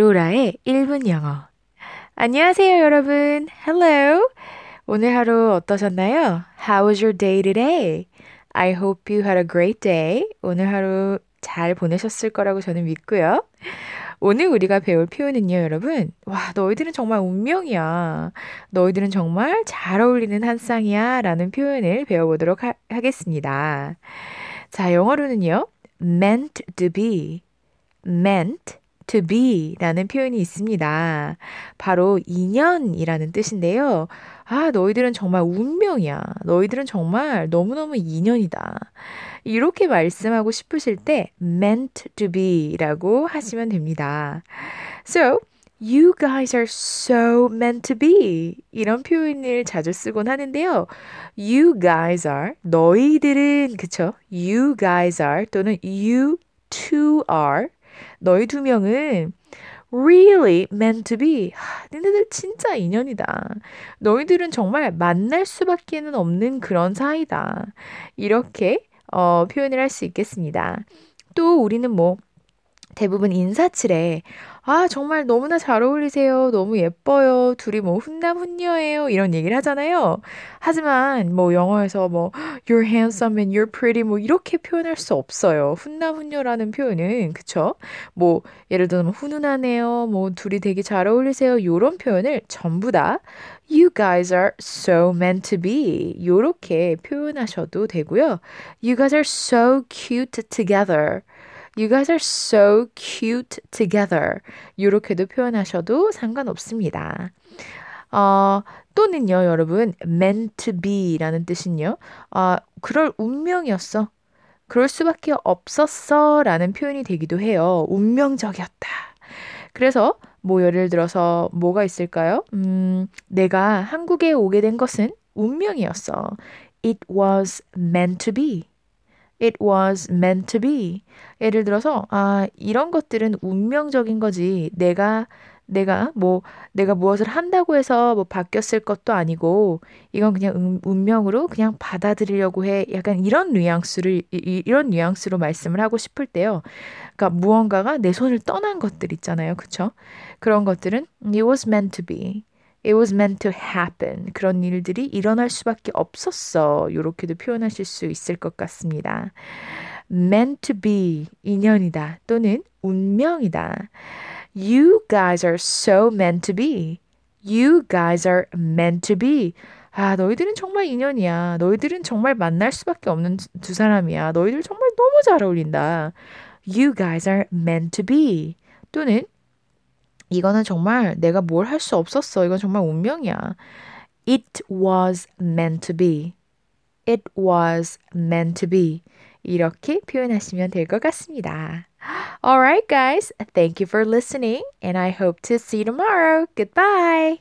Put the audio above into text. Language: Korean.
로라의 1분 영어. 안녕하세요, 여러분. Hello. 오늘 하루 어떠셨나요? How was your day today? I hope you had a great day. 오늘 하루 잘 보내셨을 거라고 저는 믿고요. 오늘 우리가 배울 표현은요, 여러분. 와, 너희들은 정말 운명이야. 너희들은 정말 잘 어울리는 한 쌍이야. 라는 표현을 배워보도록 하, 하겠습니다. 자, 영어로는요, meant to be, meant to be 라는 표현이 있습니다. 바로 인연이라는 뜻인데요. 아, 너희들은 정말 운명이야. 너희들은 정말 너무너무 인연이다. 이렇게 말씀하고 싶으실 때 meant to be 라고 하시면 됩니다. So, you guys are so meant to be. 이런 표현을 자주 쓰곤 하는데요. You guys are, 너희들은, 그쵸? You guys are 또는 you two are. 너희 두 명은 really meant to be. 하, 너희들 진짜 인연이다. 너희들은 정말 만날 수밖에는 없는 그런 사이다. 이렇게 어, 표현을 할 수 있겠습니다. 또 우리는 뭐 대부분 인사치레 아, 정말 너무나 잘 어울리세요. 너무 예뻐요. 둘이 뭐 훈남 훈녀예요. 이런 얘기를 하잖아요. 하지만 뭐 영어에서 뭐 you're handsome and you're pretty 뭐 이렇게 표현할 수 없어요. 훈남 훈녀라는 표현은 그쵸? 뭐 예를 들면 훈훈하네요. 뭐 둘이 되게 잘 어울리세요. 요런 표현을 전부 다 You guys are so meant to be. 요렇게 표현하셔도 되고요. You guys are so cute together. You guys are so cute together. 이렇게도 표현하셔도 상관없습니다. 어, 또는요, 여러분, meant to be라는 뜻은요, 어, 그럴 운명이었어. 그럴 수밖에 없었어. 라는 표현이 되기도 해요. 운명적이었다. 그래서, 뭐, 예를 들어서, 뭐가 있을까요? 음, 내가 한국에 오게 된 것은 운명이었어. It was meant to be. It was meant to be. 예를 들어서, 아, 이런 것들은 운명적인 거지. 내가, 내가, 뭐, 내가 무엇을 한다고 해서 뭐 바뀌었을 것도 아니고, 이건 그냥 운, 운명으로 그냥 받아들이려고 해. 약간 이런 뉘앙스를, 이, 이런 뉘앙스로 말씀을 하고 싶을 때요. 그러니까 무언가가 내 손을 떠난 것들 있잖아요. 그쵸? 그런 것들은 it was meant to be. It was meant to happen. 그런 일들이 일어날 수밖에 없었어. 이렇게도 표현하실 수 있을 것 같습니다. meant to be 인연이다 또는 운명이다. You guys are so meant to be. You guys are meant to be. 아, 너희들은 정말 인연이야. 너희들은 정말 만날 수밖에 없는 두 사람이야. 너희들 정말 너무 잘 어울린다. You guys are meant to be. 또는 이거는 정말 내가 뭘 할 수 없었어. 이건 정말 운명이야. It was meant to be. It was meant to be. 이렇게 표현하시면 될 것 같습니다. Alright, guys. Thank you for listening, and I hope to see you tomorrow. Goodbye.